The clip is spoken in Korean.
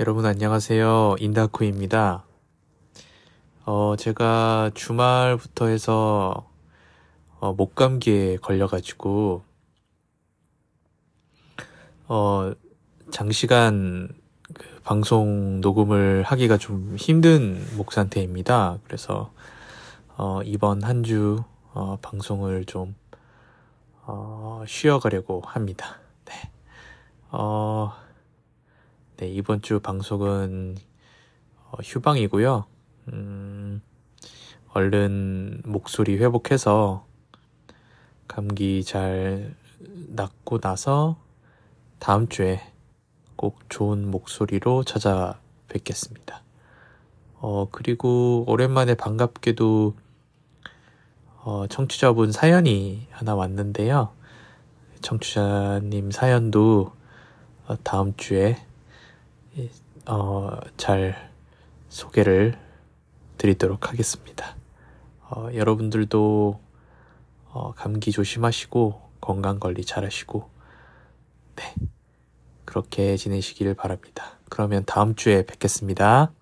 여러분 안녕하세요. 인다쿠입니다. 어, 제가 주말부터 해서 어, 목감기에 걸려가지고 어, 장시간 그 방송 녹음을 하기가 좀 힘든 목 상태입니다. 그래서 어, 이번 한주 어, 방송을 좀 어, 쉬어가려고 합니다. 네. 어, 네, 이번 주 방송은 어, 휴방이고요. 음, 얼른 목소리 회복해서 감기 잘 낫고 나서 다음 주에 꼭 좋은 목소리로 찾아뵙겠습니다. 어, 그리고 오랜만에 반갑게도 어, 청취자분 사연이 하나 왔는데요. 청취자님 사연도 어, 다음 주에 어, 잘 소개를 드리도록 하겠습니다. 어, 여러분들도 어, 감기 조심하시고 건강 관리 잘 하시고 네 그렇게 지내시길 바랍니다. 그러면 다음 주에 뵙겠습니다.